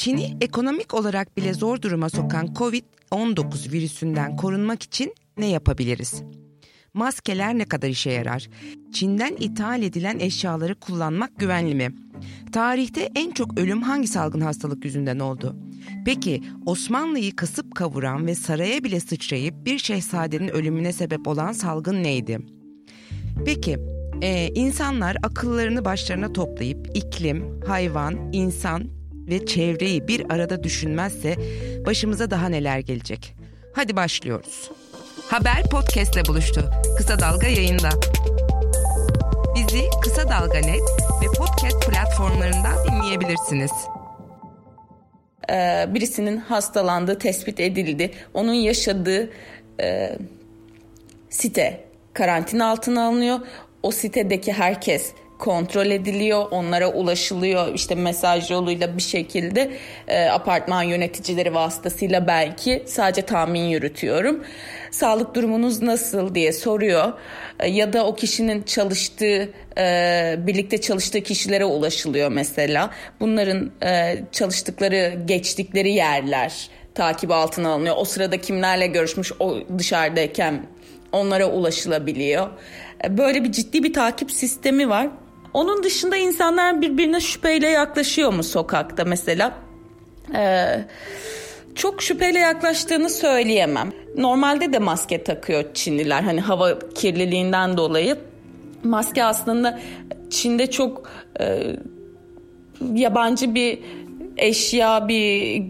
Çin'i ekonomik olarak bile zor duruma sokan Covid-19 virüsünden korunmak için ne yapabiliriz? Maskeler ne kadar işe yarar? Çin'den ithal edilen eşyaları kullanmak güvenli mi? Tarihte en çok ölüm hangi salgın hastalık yüzünden oldu? Peki Osmanlı'yı kasıp kavuran ve saraya bile sıçrayıp bir şehzadenin ölümüne sebep olan salgın neydi? Peki e, insanlar akıllarını başlarına toplayıp iklim, hayvan, insan ve çevreyi bir arada düşünmezse başımıza daha neler gelecek? Hadi başlıyoruz. Haber podcastle buluştu. Kısa Dalga yayında. Bizi Kısa Dalga Net ve podcast platformlarından dinleyebilirsiniz. Ee, birisinin hastalandığı tespit edildi. Onun yaşadığı e, site karantina altına alınıyor. O sitedeki herkes kontrol ediliyor, onlara ulaşılıyor işte mesaj yoluyla bir şekilde e, apartman yöneticileri vasıtasıyla belki sadece tahmin yürütüyorum. Sağlık durumunuz nasıl diye soruyor e, ya da o kişinin çalıştığı e, birlikte çalıştığı kişilere ulaşılıyor mesela. Bunların e, çalıştıkları geçtikleri yerler takip altına alınıyor. O sırada kimlerle görüşmüş o dışarıdayken onlara ulaşılabiliyor. E, böyle bir ciddi bir takip sistemi var. Onun dışında insanlar birbirine şüpheyle yaklaşıyor mu sokakta mesela? Ee, çok şüpheyle yaklaştığını söyleyemem. Normalde de maske takıyor Çinliler hani hava kirliliğinden dolayı. Maske aslında Çin'de çok e, yabancı bir eşya, bir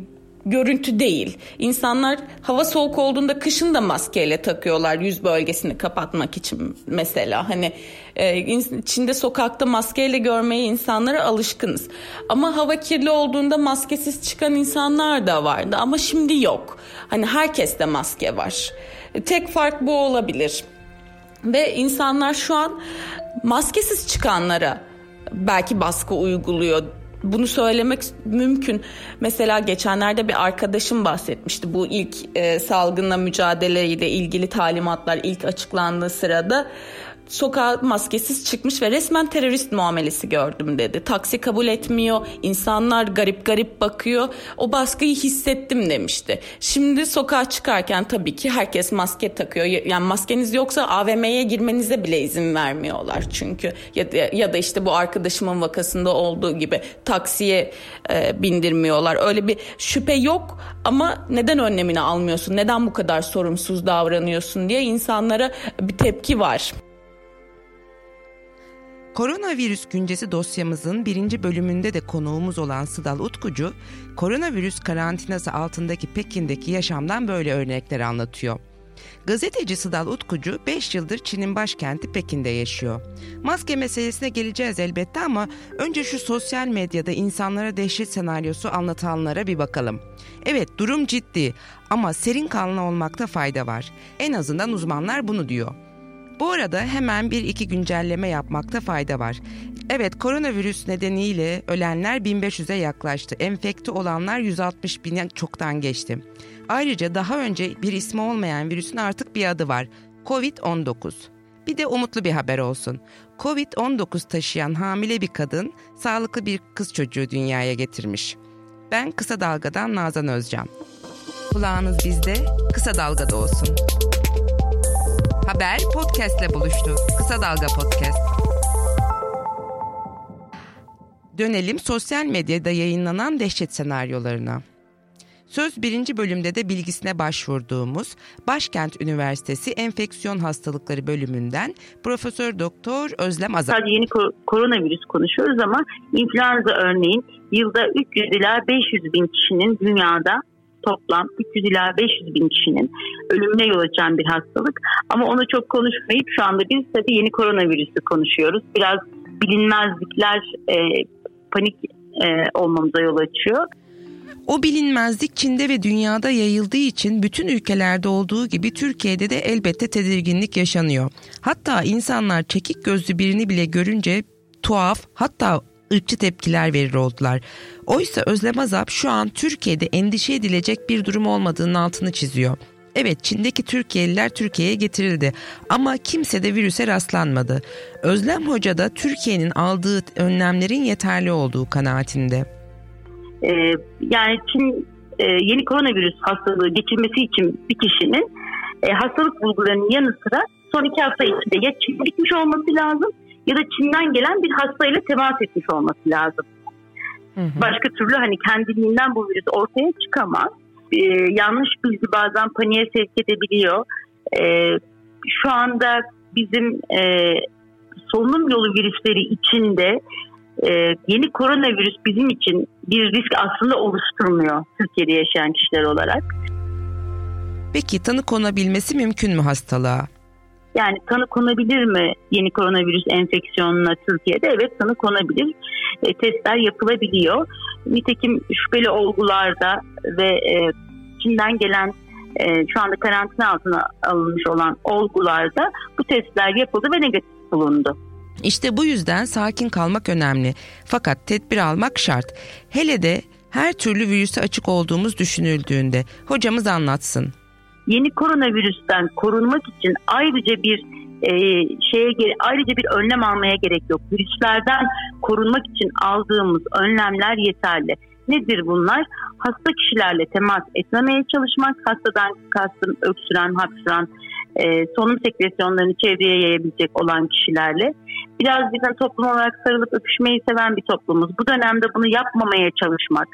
görüntü değil. İnsanlar hava soğuk olduğunda kışın da maskeyle takıyorlar yüz bölgesini kapatmak için mesela. Hani e, Çin'de sokakta maskeyle görmeye insanlara alışkınız. Ama hava kirli olduğunda maskesiz çıkan insanlar da vardı ama şimdi yok. Hani herkeste maske var. Tek fark bu olabilir. Ve insanlar şu an maskesiz çıkanlara belki baskı uyguluyor bunu söylemek mümkün. Mesela geçenlerde bir arkadaşım bahsetmişti bu ilk e, salgınla mücadeleyle ilgili talimatlar ilk açıklandığı sırada sokağa maskesiz çıkmış ve resmen terörist muamelesi gördüm dedi. Taksi kabul etmiyor, insanlar garip garip bakıyor. O baskıyı hissettim demişti. Şimdi sokağa çıkarken tabii ki herkes maske takıyor. Yani maskeniz yoksa AVM'ye girmenize bile izin vermiyorlar çünkü. Ya da, ya da işte bu arkadaşımın vakasında olduğu gibi taksiye e, bindirmiyorlar. Öyle bir şüphe yok ama neden önlemini almıyorsun? Neden bu kadar sorumsuz davranıyorsun diye insanlara bir tepki var. Koronavirüs güncesi dosyamızın birinci bölümünde de konuğumuz olan Sıdal Utkucu, koronavirüs karantinası altındaki Pekin'deki yaşamdan böyle örnekler anlatıyor. Gazeteci Sıdal Utkucu 5 yıldır Çin'in başkenti Pekin'de yaşıyor. Maske meselesine geleceğiz elbette ama önce şu sosyal medyada insanlara dehşet senaryosu anlatanlara bir bakalım. Evet durum ciddi ama serin kanlı olmakta fayda var. En azından uzmanlar bunu diyor. Bu arada hemen bir iki güncelleme yapmakta fayda var. Evet koronavirüs nedeniyle ölenler 1500'e yaklaştı. Enfekte olanlar 160 bine çoktan geçti. Ayrıca daha önce bir ismi olmayan virüsün artık bir adı var. Covid-19. Bir de umutlu bir haber olsun. Covid-19 taşıyan hamile bir kadın sağlıklı bir kız çocuğu dünyaya getirmiş. Ben Kısa Dalga'dan Nazan Özcan. Kulağınız bizde, Kısa Dalga'da olsun. Haber podcastle buluştu. Kısa Dalga Podcast. Dönelim sosyal medyada yayınlanan dehşet senaryolarına. Söz birinci bölümde de bilgisine başvurduğumuz Başkent Üniversitesi Enfeksiyon Hastalıkları bölümünden Profesör Doktor Özlem Azar. Sadece yeni koronavirüs konuşuyoruz ama influenza örneğin yılda 300 ila 500 bin kişinin dünyada toplam 300 ila 500 bin kişinin ölümüne yol açan bir hastalık. Ama onu çok konuşmayıp şu anda biz tabii yeni koronavirüsü konuşuyoruz. Biraz bilinmezlikler e, panik e, olmamıza yol açıyor. O bilinmezlik Çin'de ve dünyada yayıldığı için bütün ülkelerde olduğu gibi Türkiye'de de elbette tedirginlik yaşanıyor. Hatta insanlar çekik gözlü birini bile görünce tuhaf hatta ırkçı tepkiler verir oldular. Oysa Özlem Azap şu an Türkiye'de endişe edilecek bir durum olmadığının altını çiziyor. Evet Çin'deki Türkiye'liler Türkiye'ye getirildi ama kimse de virüse rastlanmadı. Özlem Hoca da Türkiye'nin aldığı önlemlerin yeterli olduğu kanaatinde. E, yani Çin e, yeni koronavirüs hastalığı geçirmesi için bir kişinin e, hastalık bulgularının yanı sıra son iki hafta içinde ya Çin'e gitmiş olması lazım ya da Çin'den gelen bir hastayla temas etmiş olması lazım. Hı hı. Başka türlü hani kendiliğinden bu virüs ortaya çıkamaz. Ee, yanlış bilgi bazen paniğe sevk edebiliyor. Ee, şu anda bizim e, solunum yolu virüsleri içinde e, yeni koronavirüs bizim için bir risk aslında oluşturmuyor Türkiye'de yaşayan kişiler olarak. Peki tanı konabilmesi mümkün mü hastalığa? Yani tanı konabilir mi yeni koronavirüs enfeksiyonuna Türkiye'de? Evet tanı konabilir. E, testler yapılabiliyor. Nitekim şüpheli olgularda ve e, Çin'den gelen e, şu anda karantina altına alınmış olan olgularda bu testler yapıldı ve negatif bulundu. İşte bu yüzden sakin kalmak önemli. Fakat tedbir almak şart. Hele de her türlü virüse açık olduğumuz düşünüldüğünde hocamız anlatsın yeni koronavirüsten korunmak için ayrıca bir e, şeye ayrıca bir önlem almaya gerek yok. Virüslerden korunmak için aldığımız önlemler yeterli. Nedir bunlar? Hasta kişilerle temas etmemeye çalışmak, hastadan kastım öksüren, hapşıran, e, solunum sekresyonlarını çevreye yayabilecek olan kişilerle. Biraz bizim toplum olarak sarılıp öpüşmeyi seven bir toplumuz. Bu dönemde bunu yapmamaya çalışmak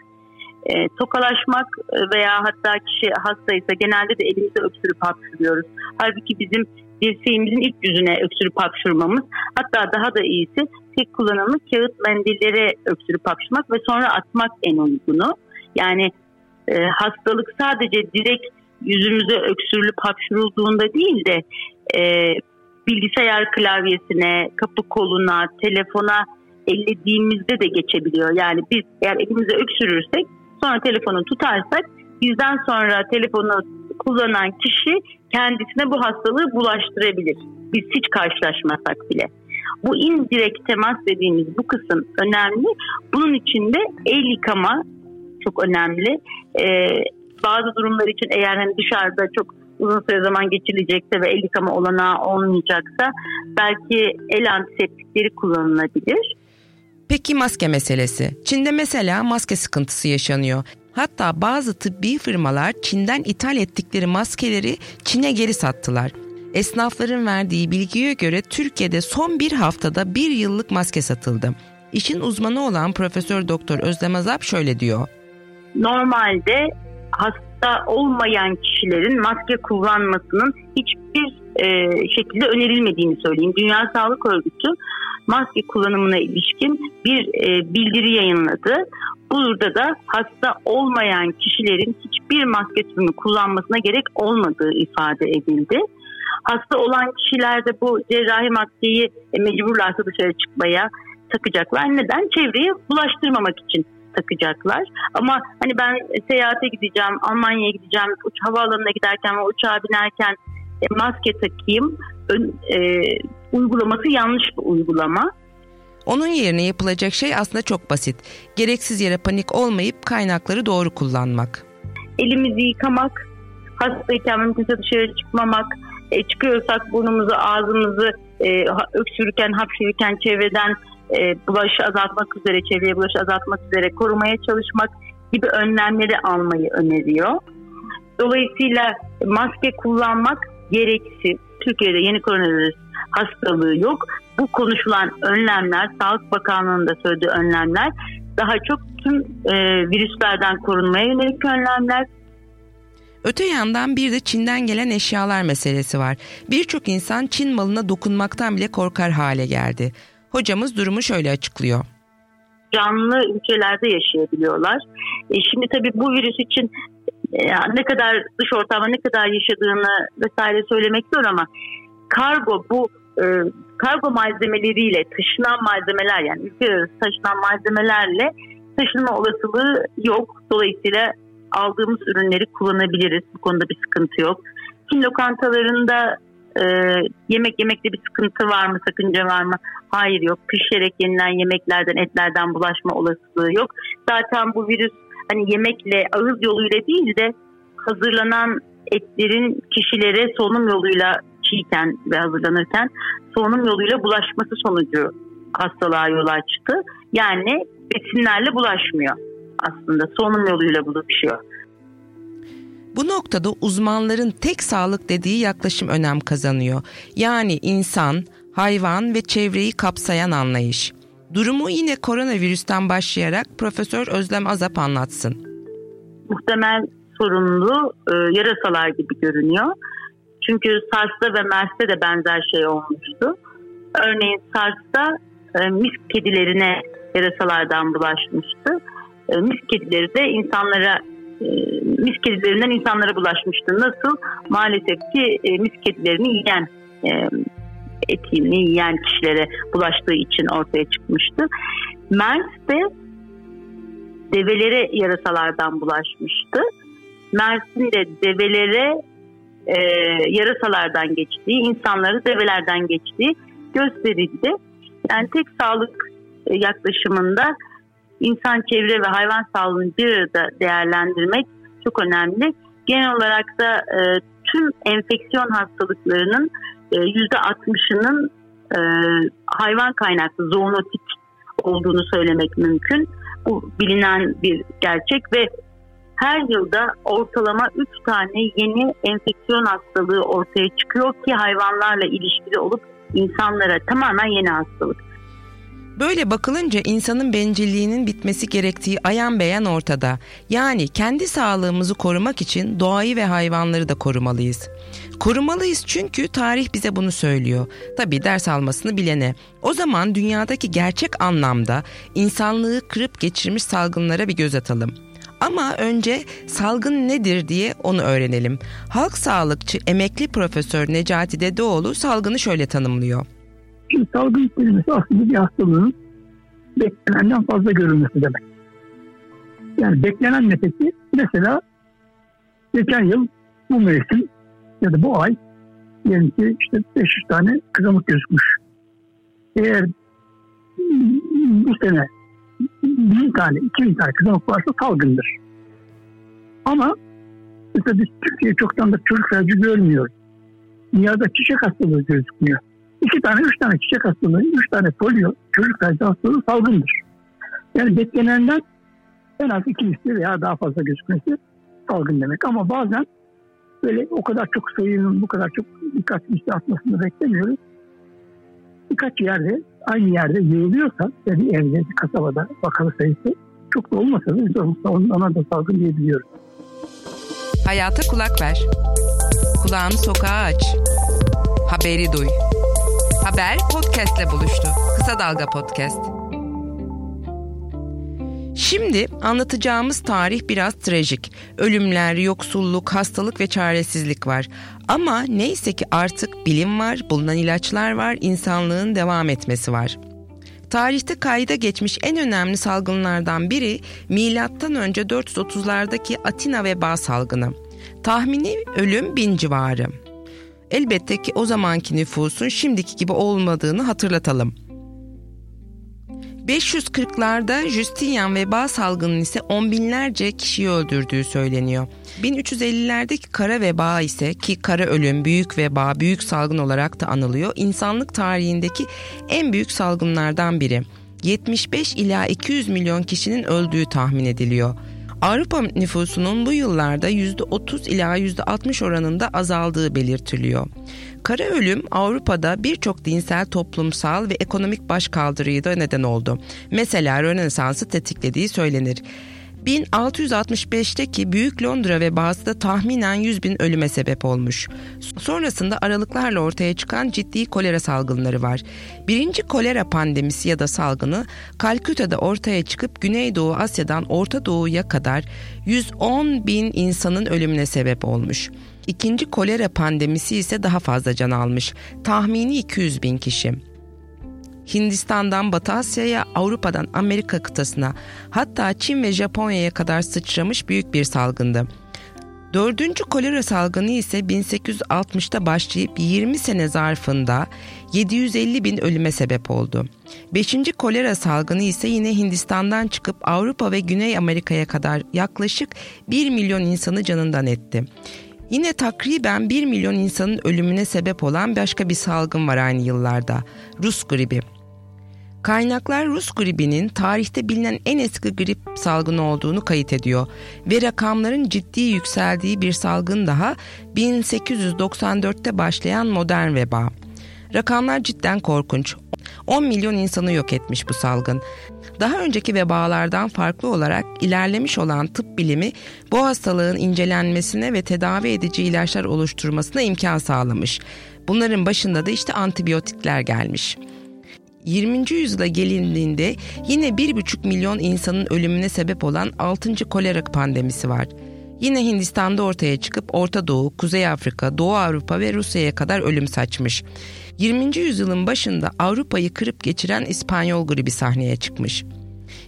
e, tokalaşmak veya hatta kişi hastaysa genelde de elimizde öksürüp hapşırıyoruz. Halbuki bizim dirseğimizin ilk yüzüne öksürüp hapşırmamız hatta daha da iyisi tek kullanımlı kağıt mendillere öksürüp hapşırmak ve sonra atmak en uygunu. Yani e, hastalık sadece direkt yüzümüze öksürülüp hapşırıldığında değil de e, bilgisayar klavyesine, kapı koluna, telefona ellediğimizde de geçebiliyor. Yani biz eğer elimize öksürürsek sonra telefonu tutarsak bizden sonra telefonu kullanan kişi kendisine bu hastalığı bulaştırabilir. Biz hiç karşılaşmasak bile. Bu indirekt temas dediğimiz bu kısım önemli. Bunun için de el yıkama çok önemli. Ee, bazı durumlar için eğer hani dışarıda çok uzun süre zaman geçirilecekse ve el yıkama olanağı olmayacaksa belki el antiseptikleri kullanılabilir. Peki maske meselesi. Çin'de mesela maske sıkıntısı yaşanıyor. Hatta bazı tıbbi firmalar Çin'den ithal ettikleri maskeleri Çin'e geri sattılar. Esnafların verdiği bilgiye göre Türkiye'de son bir haftada bir yıllık maske satıldı. İşin uzmanı olan Profesör Doktor Özlem Azap şöyle diyor. Normalde hasta olmayan kişilerin maske kullanmasının hiçbir e, şekilde önerilmediğini söyleyeyim. Dünya Sağlık Örgütü maske kullanımına ilişkin bir e, bildiri yayınladı. Burada da hasta olmayan kişilerin hiçbir maske türünü kullanmasına gerek olmadığı ifade edildi. Hasta olan kişilerde bu cerrahi maskeyi e, mecburlarsa dışarı çıkmaya takacaklar. Neden? Çevreyi bulaştırmamak için takacaklar. Ama hani ben seyahate gideceğim, Almanya'ya gideceğim, uç havaalanına giderken ve uçağa binerken e, maske takayım e, uygulaması yanlış bir uygulama. Onun yerine yapılacak şey aslında çok basit. Gereksiz yere panik olmayıp kaynakları doğru kullanmak. Elimizi yıkamak, hastayken mümkünse dışarı çıkmamak, e, çıkıyorsak burnumuzu, ağzımızı e, öksürürken, hapşırırken çevreden e, bulaşı azaltmak üzere, çevreye bulaşı azaltmak üzere korumaya çalışmak gibi önlemleri almayı öneriyor. Dolayısıyla maske kullanmak gereksiz. Türkiye'de yeni koronavirüs hastalığı yok. Bu konuşulan önlemler, Sağlık Bakanlığı'nın da söylediği önlemler daha çok tüm e, virüslerden korunmaya yönelik önlemler. Öte yandan bir de Çin'den gelen eşyalar meselesi var. Birçok insan Çin malına dokunmaktan bile korkar hale geldi. Hocamız durumu şöyle açıklıyor. Canlı ülkelerde yaşayabiliyorlar. E şimdi tabii bu virüs için e, ne kadar dış ortamda ne kadar yaşadığını vesaire söylemek zor ama kargo bu e, kargo malzemeleriyle taşınan malzemeler yani ülke taşınan malzemelerle taşınma olasılığı yok. Dolayısıyla aldığımız ürünleri kullanabiliriz. Bu konuda bir sıkıntı yok. Çin lokantalarında e, yemek yemekte bir sıkıntı var mı, sakınca var mı? Hayır yok. Pişerek yenilen yemeklerden, etlerden bulaşma olasılığı yok. Zaten bu virüs hani yemekle, ağız yoluyla değil de hazırlanan etlerin kişilere solunum yoluyla çiğken ve hazırlanırken solunum yoluyla bulaşması sonucu hastalığa yol açtı. Yani besinlerle bulaşmıyor. aslında solunum yoluyla bulaşıyor. Bu noktada uzmanların tek sağlık dediği yaklaşım önem kazanıyor. Yani insan, hayvan ve çevreyi kapsayan anlayış. Durumu yine koronavirüsten başlayarak Profesör Özlem Azap anlatsın. Muhtemel sorumlu e, yarasalar gibi görünüyor. Çünkü SARS'ta ve MERS'te de benzer şey olmuştu. Örneğin SARS'ta e, mis kedilerine yarasalardan bulaşmıştı. E, mis kedileri de insanlara e, mis kedilerinden insanlara bulaşmıştı. Nasıl? Maalesef ki e, mis kedilerini yiyen e, etini yiyen kişilere bulaştığı için ortaya çıkmıştı. MERS de develere yarasalardan bulaşmıştı. MERS'in de develere e, yarasalardan geçtiği, insanları develerden geçtiği gösterildi. Yani tek sağlık e, yaklaşımında insan, çevre ve hayvan sağlığını arada değerlendirmek çok önemli. Genel olarak da e, tüm enfeksiyon hastalıklarının %60'ının e, e, hayvan kaynaklı zoonotik olduğunu söylemek mümkün. Bu bilinen bir gerçek ve her yılda ortalama 3 tane yeni enfeksiyon hastalığı ortaya çıkıyor ki hayvanlarla ilişkili olup insanlara tamamen yeni hastalık. Böyle bakılınca insanın bencilliğinin bitmesi gerektiği ayan beyan ortada. Yani kendi sağlığımızı korumak için doğayı ve hayvanları da korumalıyız. Korumalıyız çünkü tarih bize bunu söylüyor. Tabii ders almasını bilene. O zaman dünyadaki gerçek anlamda insanlığı kırıp geçirmiş salgınlara bir göz atalım. Ama önce salgın nedir diye onu öğrenelim. Halk sağlıkçı emekli profesör Necati Dedeoğlu salgını şöyle tanımlıyor. Şimdi salgın kelimesi aslında bir hastalığın beklenenden fazla görülmesi demek. Yani beklenen ne peki? Mesela geçen yıl bu mevsim ya da bu ay diyelim ki işte 500 tane kızamık gözükmüş. Eğer bu sene bin tane, iki bin tane kızamık varsa salgındır. Ama mesela biz Türkiye çoktan da çocuk felci görmüyoruz. Dünyada çiçek hastalığı gözükmüyor. İki tane, üç tane çiçek hastalığı, üç tane polio, çocuk felci hastalığı salgındır. Yani beklenenden en az iki misli veya daha fazla gözükmesi salgın demek. Ama bazen böyle o kadar çok sayının bu kadar çok birkaç misli atmasını beklemiyoruz. Birkaç yerde aynı yerde yığılıyorsa ya bir evde bir kasabada vakalı sayısı çok da olmasa da biz ona da salgın diyebiliyoruz. Hayata kulak ver. Kulağını sokağa aç. Haberi duy. Haber podcastle buluştu. Kısa Dalga Podcast. Şimdi anlatacağımız tarih biraz trajik. Ölümler, yoksulluk, hastalık ve çaresizlik var. Ama neyse ki artık bilim var, bulunan ilaçlar var, insanlığın devam etmesi var. Tarihte kayda geçmiş en önemli salgınlardan biri milattan önce 430'lardaki Atina veba salgını. Tahmini ölüm bin civarı. Elbette ki o zamanki nüfusun şimdiki gibi olmadığını hatırlatalım. 540'larda Justinian veba salgının ise on binlerce kişiyi öldürdüğü söyleniyor. 1350'lerdeki kara veba ise ki kara ölüm, büyük veba, büyük salgın olarak da anılıyor. İnsanlık tarihindeki en büyük salgınlardan biri. 75 ila 200 milyon kişinin öldüğü tahmin ediliyor. Avrupa nüfusunun bu yıllarda %30 ila %60 oranında azaldığı belirtiliyor. Kara ölüm Avrupa'da birçok dinsel, toplumsal ve ekonomik başkaldırıyı da neden oldu. Mesela Rönesans'ı tetiklediği söylenir. 1665'teki Büyük Londra vebası da tahminen 100 bin ölüme sebep olmuş. Sonrasında aralıklarla ortaya çıkan ciddi kolera salgınları var. Birinci kolera pandemisi ya da salgını Kalküta'da ortaya çıkıp Güneydoğu Asya'dan Orta Doğu'ya kadar 110 bin insanın ölümüne sebep olmuş. İkinci kolera pandemisi ise daha fazla can almış. Tahmini 200 bin kişi. Hindistan'dan Batı Asya'ya, Avrupa'dan Amerika kıtasına, hatta Çin ve Japonya'ya kadar sıçramış büyük bir salgındı. Dördüncü kolera salgını ise 1860'ta başlayıp 20 sene zarfında 750 bin ölüme sebep oldu. Beşinci kolera salgını ise yine Hindistan'dan çıkıp Avrupa ve Güney Amerika'ya kadar yaklaşık 1 milyon insanı canından etti. Yine takriben 1 milyon insanın ölümüne sebep olan başka bir salgın var aynı yıllarda. Rus gribi. Kaynaklar Rus gribinin tarihte bilinen en eski grip salgını olduğunu kayıt ediyor ve rakamların ciddi yükseldiği bir salgın daha 1894'te başlayan modern veba. Rakamlar cidden korkunç. 10 milyon insanı yok etmiş bu salgın. Daha önceki vebalardan farklı olarak ilerlemiş olan tıp bilimi bu hastalığın incelenmesine ve tedavi edici ilaçlar oluşturmasına imkan sağlamış. Bunların başında da işte antibiyotikler gelmiş. 20. yüzyıla gelindiğinde yine 1,5 milyon insanın ölümüne sebep olan 6. kolera pandemisi var. Yine Hindistan'da ortaya çıkıp Orta Doğu, Kuzey Afrika, Doğu Avrupa ve Rusya'ya kadar ölüm saçmış. 20. yüzyılın başında Avrupa'yı kırıp geçiren İspanyol gribi sahneye çıkmış.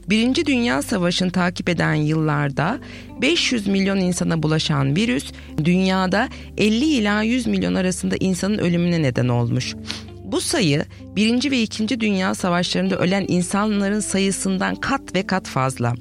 Birinci Dünya Savaşı'nı takip eden yıllarda 500 milyon insana bulaşan virüs dünyada 50 ila 100 milyon arasında insanın ölümüne neden olmuş. Bu sayı Birinci ve İkinci Dünya Savaşlarında ölen insanların sayısından kat ve kat fazla.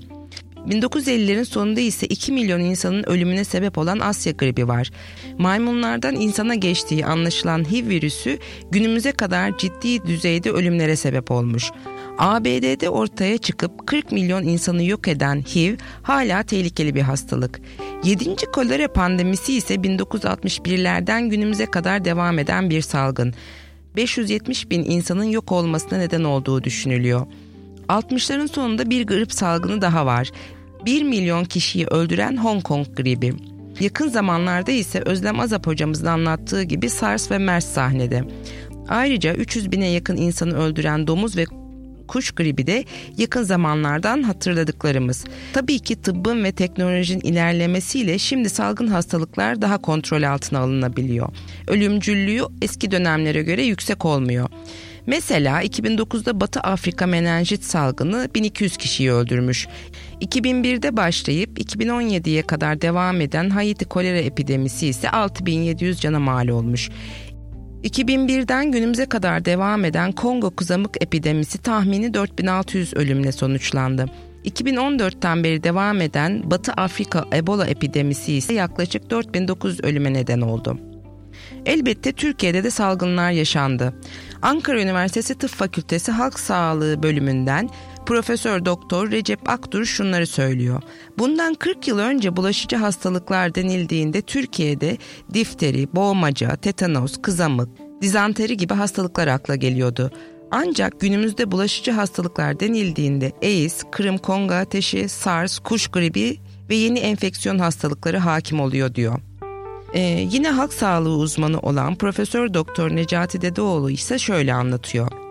1950'lerin sonunda ise 2 milyon insanın ölümüne sebep olan Asya gribi var. Maymunlardan insana geçtiği anlaşılan HIV virüsü günümüze kadar ciddi düzeyde ölümlere sebep olmuş. ABD'de ortaya çıkıp 40 milyon insanı yok eden HIV hala tehlikeli bir hastalık. 7. kolera pandemisi ise 1961'lerden günümüze kadar devam eden bir salgın. 570 bin insanın yok olmasına neden olduğu düşünülüyor. 60'ların sonunda bir grip salgını daha var. 1 milyon kişiyi öldüren Hong Kong gribi. Yakın zamanlarda ise Özlem Azap hocamızın anlattığı gibi SARS ve MERS sahnede. Ayrıca 300 bine yakın insanı öldüren domuz ve kuş gribi de yakın zamanlardan hatırladıklarımız. Tabii ki tıbbın ve teknolojinin ilerlemesiyle şimdi salgın hastalıklar daha kontrol altına alınabiliyor. Ölümcüllüğü eski dönemlere göre yüksek olmuyor. Mesela 2009'da Batı Afrika menenjit salgını 1200 kişiyi öldürmüş. 2001'de başlayıp 2017'ye kadar devam eden Haiti kolera epidemisi ise 6700 cana mal olmuş. 2001'den günümüze kadar devam eden Kongo kızamık epidemisi tahmini 4600 ölümle sonuçlandı. 2014'ten beri devam eden Batı Afrika Ebola epidemisi ise yaklaşık 4900 ölüme neden oldu. Elbette Türkiye'de de salgınlar yaşandı. Ankara Üniversitesi Tıp Fakültesi Halk Sağlığı bölümünden Profesör Doktor Recep Aktur şunları söylüyor. Bundan 40 yıl önce bulaşıcı hastalıklar denildiğinde Türkiye'de difteri, boğmaca, tetanos, kızamık, dizanteri gibi hastalıklar akla geliyordu. Ancak günümüzde bulaşıcı hastalıklar denildiğinde AIDS, Kırım Kongo ateşi, SARS, kuş gribi ve yeni enfeksiyon hastalıkları hakim oluyor diyor. Ee, yine halk sağlığı uzmanı olan Profesör Doktor Necati Dedeoğlu ise şöyle anlatıyor.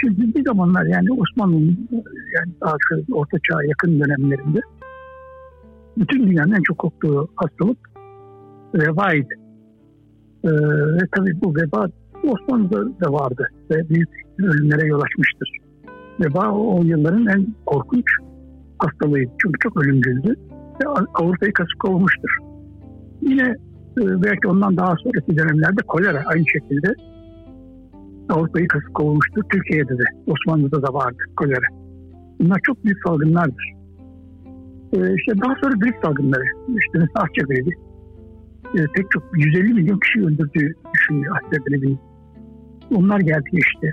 Çünkü bir zamanlar yani Osmanlı'nın yani daha Orta Çağ'a yakın dönemlerinde bütün dünyanın en çok korktuğu hastalık vebaydı. Ee, ve tabii bu veba Osmanlı'da da vardı ve büyük ölümlere yol açmıştır. Veba o yılların en korkunç hastalığıydı. Çünkü çok ölümcüldü ve Avrupa'yı kasıp kovmuştur. Yine e, belki ondan daha sonraki dönemlerde kolera aynı şekilde Avrupa'yı kasıp kovulmuştur. Türkiye'de de, Osmanlı'da da vardı kolera. Bunlar çok büyük salgınlardır. Ee, işte daha sonra grip salgınları, işte mesela Asya gribi. Ee, pek çok 150 milyon kişi öldürdüğü düşünülüyor Asya gribinin. Onlar geldi işte.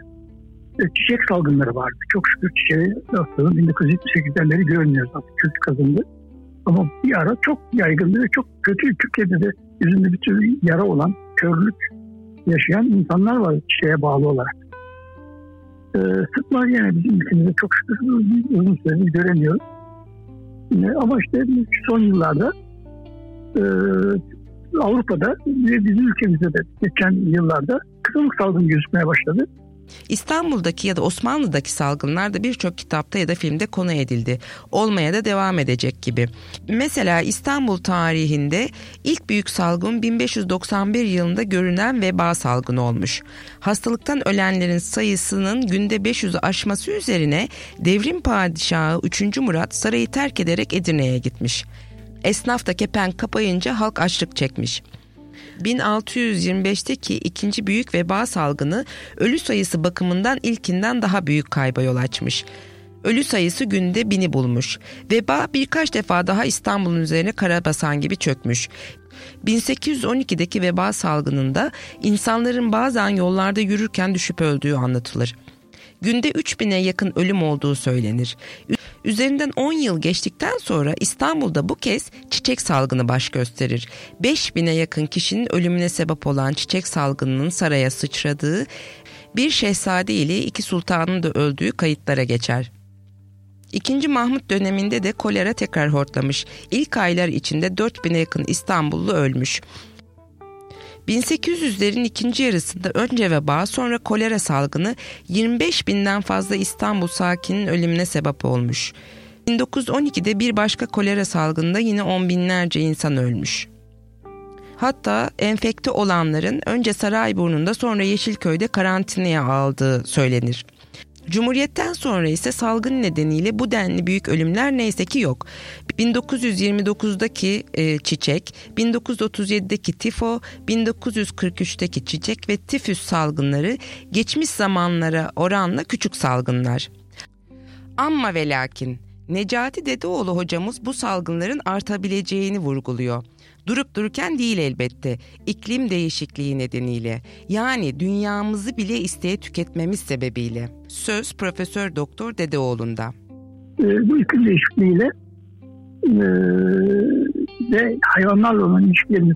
Ee, çiçek salgınları vardı. Çok şükür çiçeği hastalığın 1978'den beri görmüyoruz artık. Kült kazındı. Ama bir ara çok yaygındı ve çok kötü. Türkiye'de de yüzünde bir tür yara olan körlük yaşayan insanlar var şeye bağlı olarak. Ee, sıtma yine bizim ülkemizde çok şükür uzun süredir göremiyoruz. Ee, ama işte son yıllarda e, Avrupa'da ve bizim ülkemizde de geçen yıllarda kısımlık salgın gözükmeye başladı. İstanbul'daki ya da Osmanlı'daki salgınlar da birçok kitapta ya da filmde konu edildi. Olmaya da devam edecek gibi. Mesela İstanbul tarihinde ilk büyük salgın 1591 yılında görünen veba salgını olmuş. Hastalıktan ölenlerin sayısının günde 500'ü aşması üzerine devrim padişahı 3. Murat sarayı terk ederek Edirne'ye gitmiş. Esnaf da kepenk kapayınca halk açlık çekmiş. 1625'teki ikinci büyük veba salgını ölü sayısı bakımından ilkinden daha büyük kayba yol açmış. Ölü sayısı günde bini bulmuş. Veba birkaç defa daha İstanbul'un üzerine karabasan gibi çökmüş. 1812'deki veba salgınında insanların bazen yollarda yürürken düşüp öldüğü anlatılır. Günde 3000'e yakın ölüm olduğu söylenir. Üzerinden 10 yıl geçtikten sonra İstanbul'da bu kez çiçek salgını baş gösterir. 5000'e yakın kişinin ölümüne sebep olan çiçek salgınının saraya sıçradığı, bir şehzade ile iki sultanın da öldüğü kayıtlara geçer. İkinci Mahmut döneminde de kolera tekrar hortlamış. İlk aylar içinde 4000'e yakın İstanbullu ölmüş. 1800'lerin ikinci yarısında önce veba sonra kolera salgını 25 binden fazla İstanbul sakinin ölümüne sebep olmuş. 1912'de bir başka kolera salgında yine on binlerce insan ölmüş. Hatta enfekte olanların önce Sarayburnu'nda sonra Yeşilköy'de karantinaya aldığı söylenir. Cumhuriyetten sonra ise salgın nedeniyle bu denli büyük ölümler neyse ki yok. 1929'daki e, çiçek, 1937'deki tifo, 1943'teki çiçek ve tifüs salgınları geçmiş zamanlara oranla küçük salgınlar. Amma ve lakin Necati Dedeoğlu hocamız bu salgınların artabileceğini vurguluyor. Durup dururken değil elbette. İklim değişikliği nedeniyle. Yani dünyamızı bile isteye tüketmemiz sebebiyle. Söz Profesör Doktor Dedeoğlu'nda. E, bu iklim değişikliğiyle e, ve hayvanlarla olan ilişkilerimiz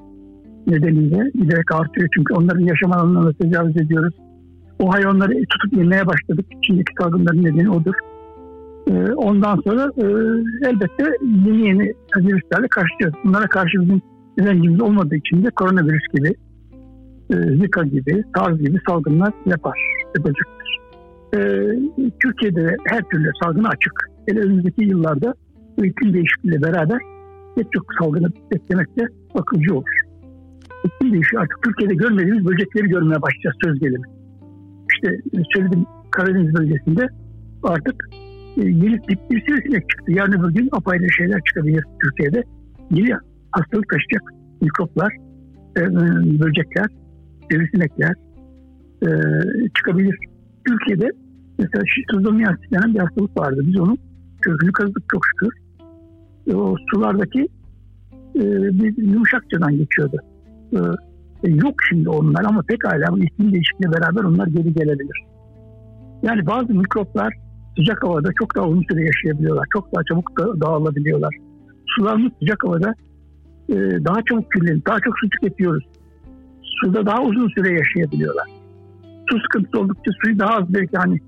nedeniyle giderek artıyor. Çünkü onların yaşam alanlarına tecavüz ediyoruz. O hayvanları tutup yemeye başladık. İçindeki salgınların nedeni odur. E, ondan sonra e, elbette yeni yeni virüslerle karşılaşacağız. Bunlara karşı bizim direncimiz olmadığı için de koronavirüs gibi, e, Zika gibi, SARS gibi salgınlar yapar, yapacaktır. E, Türkiye'de her türlü salgına açık. Hele önümüzdeki yıllarda bu iklim değişikliğiyle beraber pek çok salgını beklemek de akılcı olur. İklim değişiyor. Artık Türkiye'de görmediğimiz böcekleri görmeye başlayacağız söz gelimi. İşte söyledim Karadeniz bölgesinde artık e, yeni tip bir sivrisinek çıktı. Yarın öbür gün apayrı şeyler çıkabilir Türkiye'de. Yeni hastalık taşıyacak mikroplar, e, böcekler, sivrisinekler e, çıkabilir. Türkiye'de mesela şistozomiyasis denen bir hastalık vardı. Biz onu kökünü kazıdık çok şükür. E, o sulardaki e, bir yumuşakçadan geçiyordu. E, e, yok şimdi onlar ama pekala bu iklim değişikliğiyle beraber onlar geri gelebilir. Yani bazı mikroplar sıcak havada çok daha uzun süre yaşayabiliyorlar. Çok daha çabuk da dağılabiliyorlar. Sularımız sıcak havada e, daha çabuk kirlenip daha çok su tüketiyoruz. Suda daha uzun süre yaşayabiliyorlar. Su sıkıntısı oldukça suyu daha az belki hani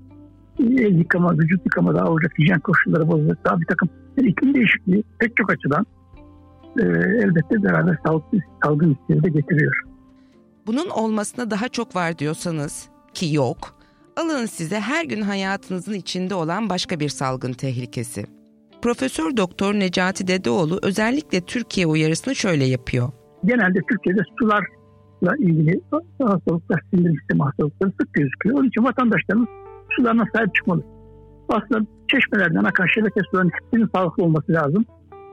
el yıkama, vücut yıkama daha olacak, hijyen koşulları bozacak, daha bir takım yani iklim değişikliği pek çok açıdan e, elbette beraber sağlıklı salgın riskleri de getiriyor. Bunun olmasına daha çok var diyorsanız ki yok, alın size her gün hayatınızın içinde olan başka bir salgın tehlikesi. Profesör Doktor Necati Dedeoğlu özellikle Türkiye uyarısını şöyle yapıyor. Genelde Türkiye'de sularla ilgili hastalıklar, sindirim sistemi hastalıkları sık gözüküyor. Onun için vatandaşlarımız sularına sahip çıkmalı. Aslında çeşmelerden akan şebeke sularının hepsinin sağlıklı olması lazım.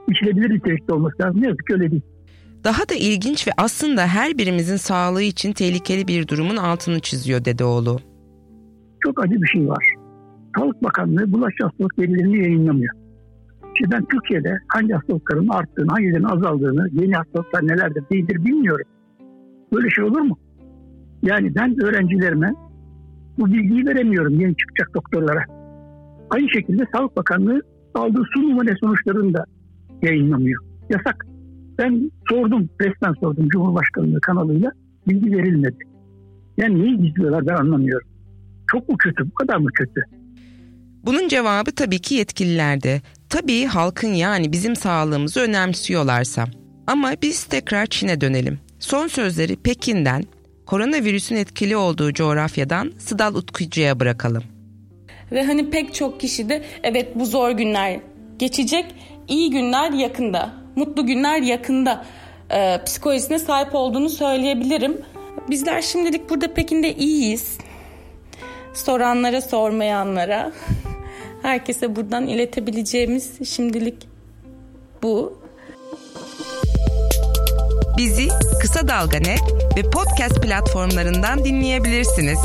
İçilebilir nitelikte olması lazım. Ne yazık ki öyle değil. Daha da ilginç ve aslında her birimizin sağlığı için tehlikeli bir durumun altını çiziyor Dedeoğlu. Çok acı bir şey var. Sağlık Bakanlığı bulaşıcı hastalık verilerini yayınlamıyor. Ben Türkiye'de hangi hastalıkların arttığını, hangilerinin azaldığını, yeni hastalıklar nelerdir değildir bilmiyorum. Böyle şey olur mu? Yani ben öğrencilerime bu bilgiyi veremiyorum yeni çıkacak doktorlara. Aynı şekilde Sağlık Bakanlığı aldığı su numune sonuçlarını da yayınlamıyor. Yasak. Ben sordum, resmen sordum Cumhurbaşkanlığı kanalıyla bilgi verilmedi. Yani neyi gizliyorlar ben anlamıyorum. Çok mu kötü, bu kadar mı kötü? Bunun cevabı tabii ki yetkililerde. Tabii halkın yani bizim sağlığımızı önemsiyorlarsa. Ama biz tekrar Çin'e dönelim. Son sözleri Pekin'den, koronavirüsün etkili olduğu coğrafyadan Sıdal Utkucu'ya bırakalım. Ve hani pek çok kişi de evet bu zor günler geçecek, iyi günler yakında, mutlu günler yakında e, psikolojisine sahip olduğunu söyleyebilirim. Bizler şimdilik burada Pekin'de iyiyiz. Soranlara sormayanlara herkese buradan iletebileceğimiz şimdilik bu. Bizi Kısa Dalga Net ve podcast platformlarından dinleyebilirsiniz.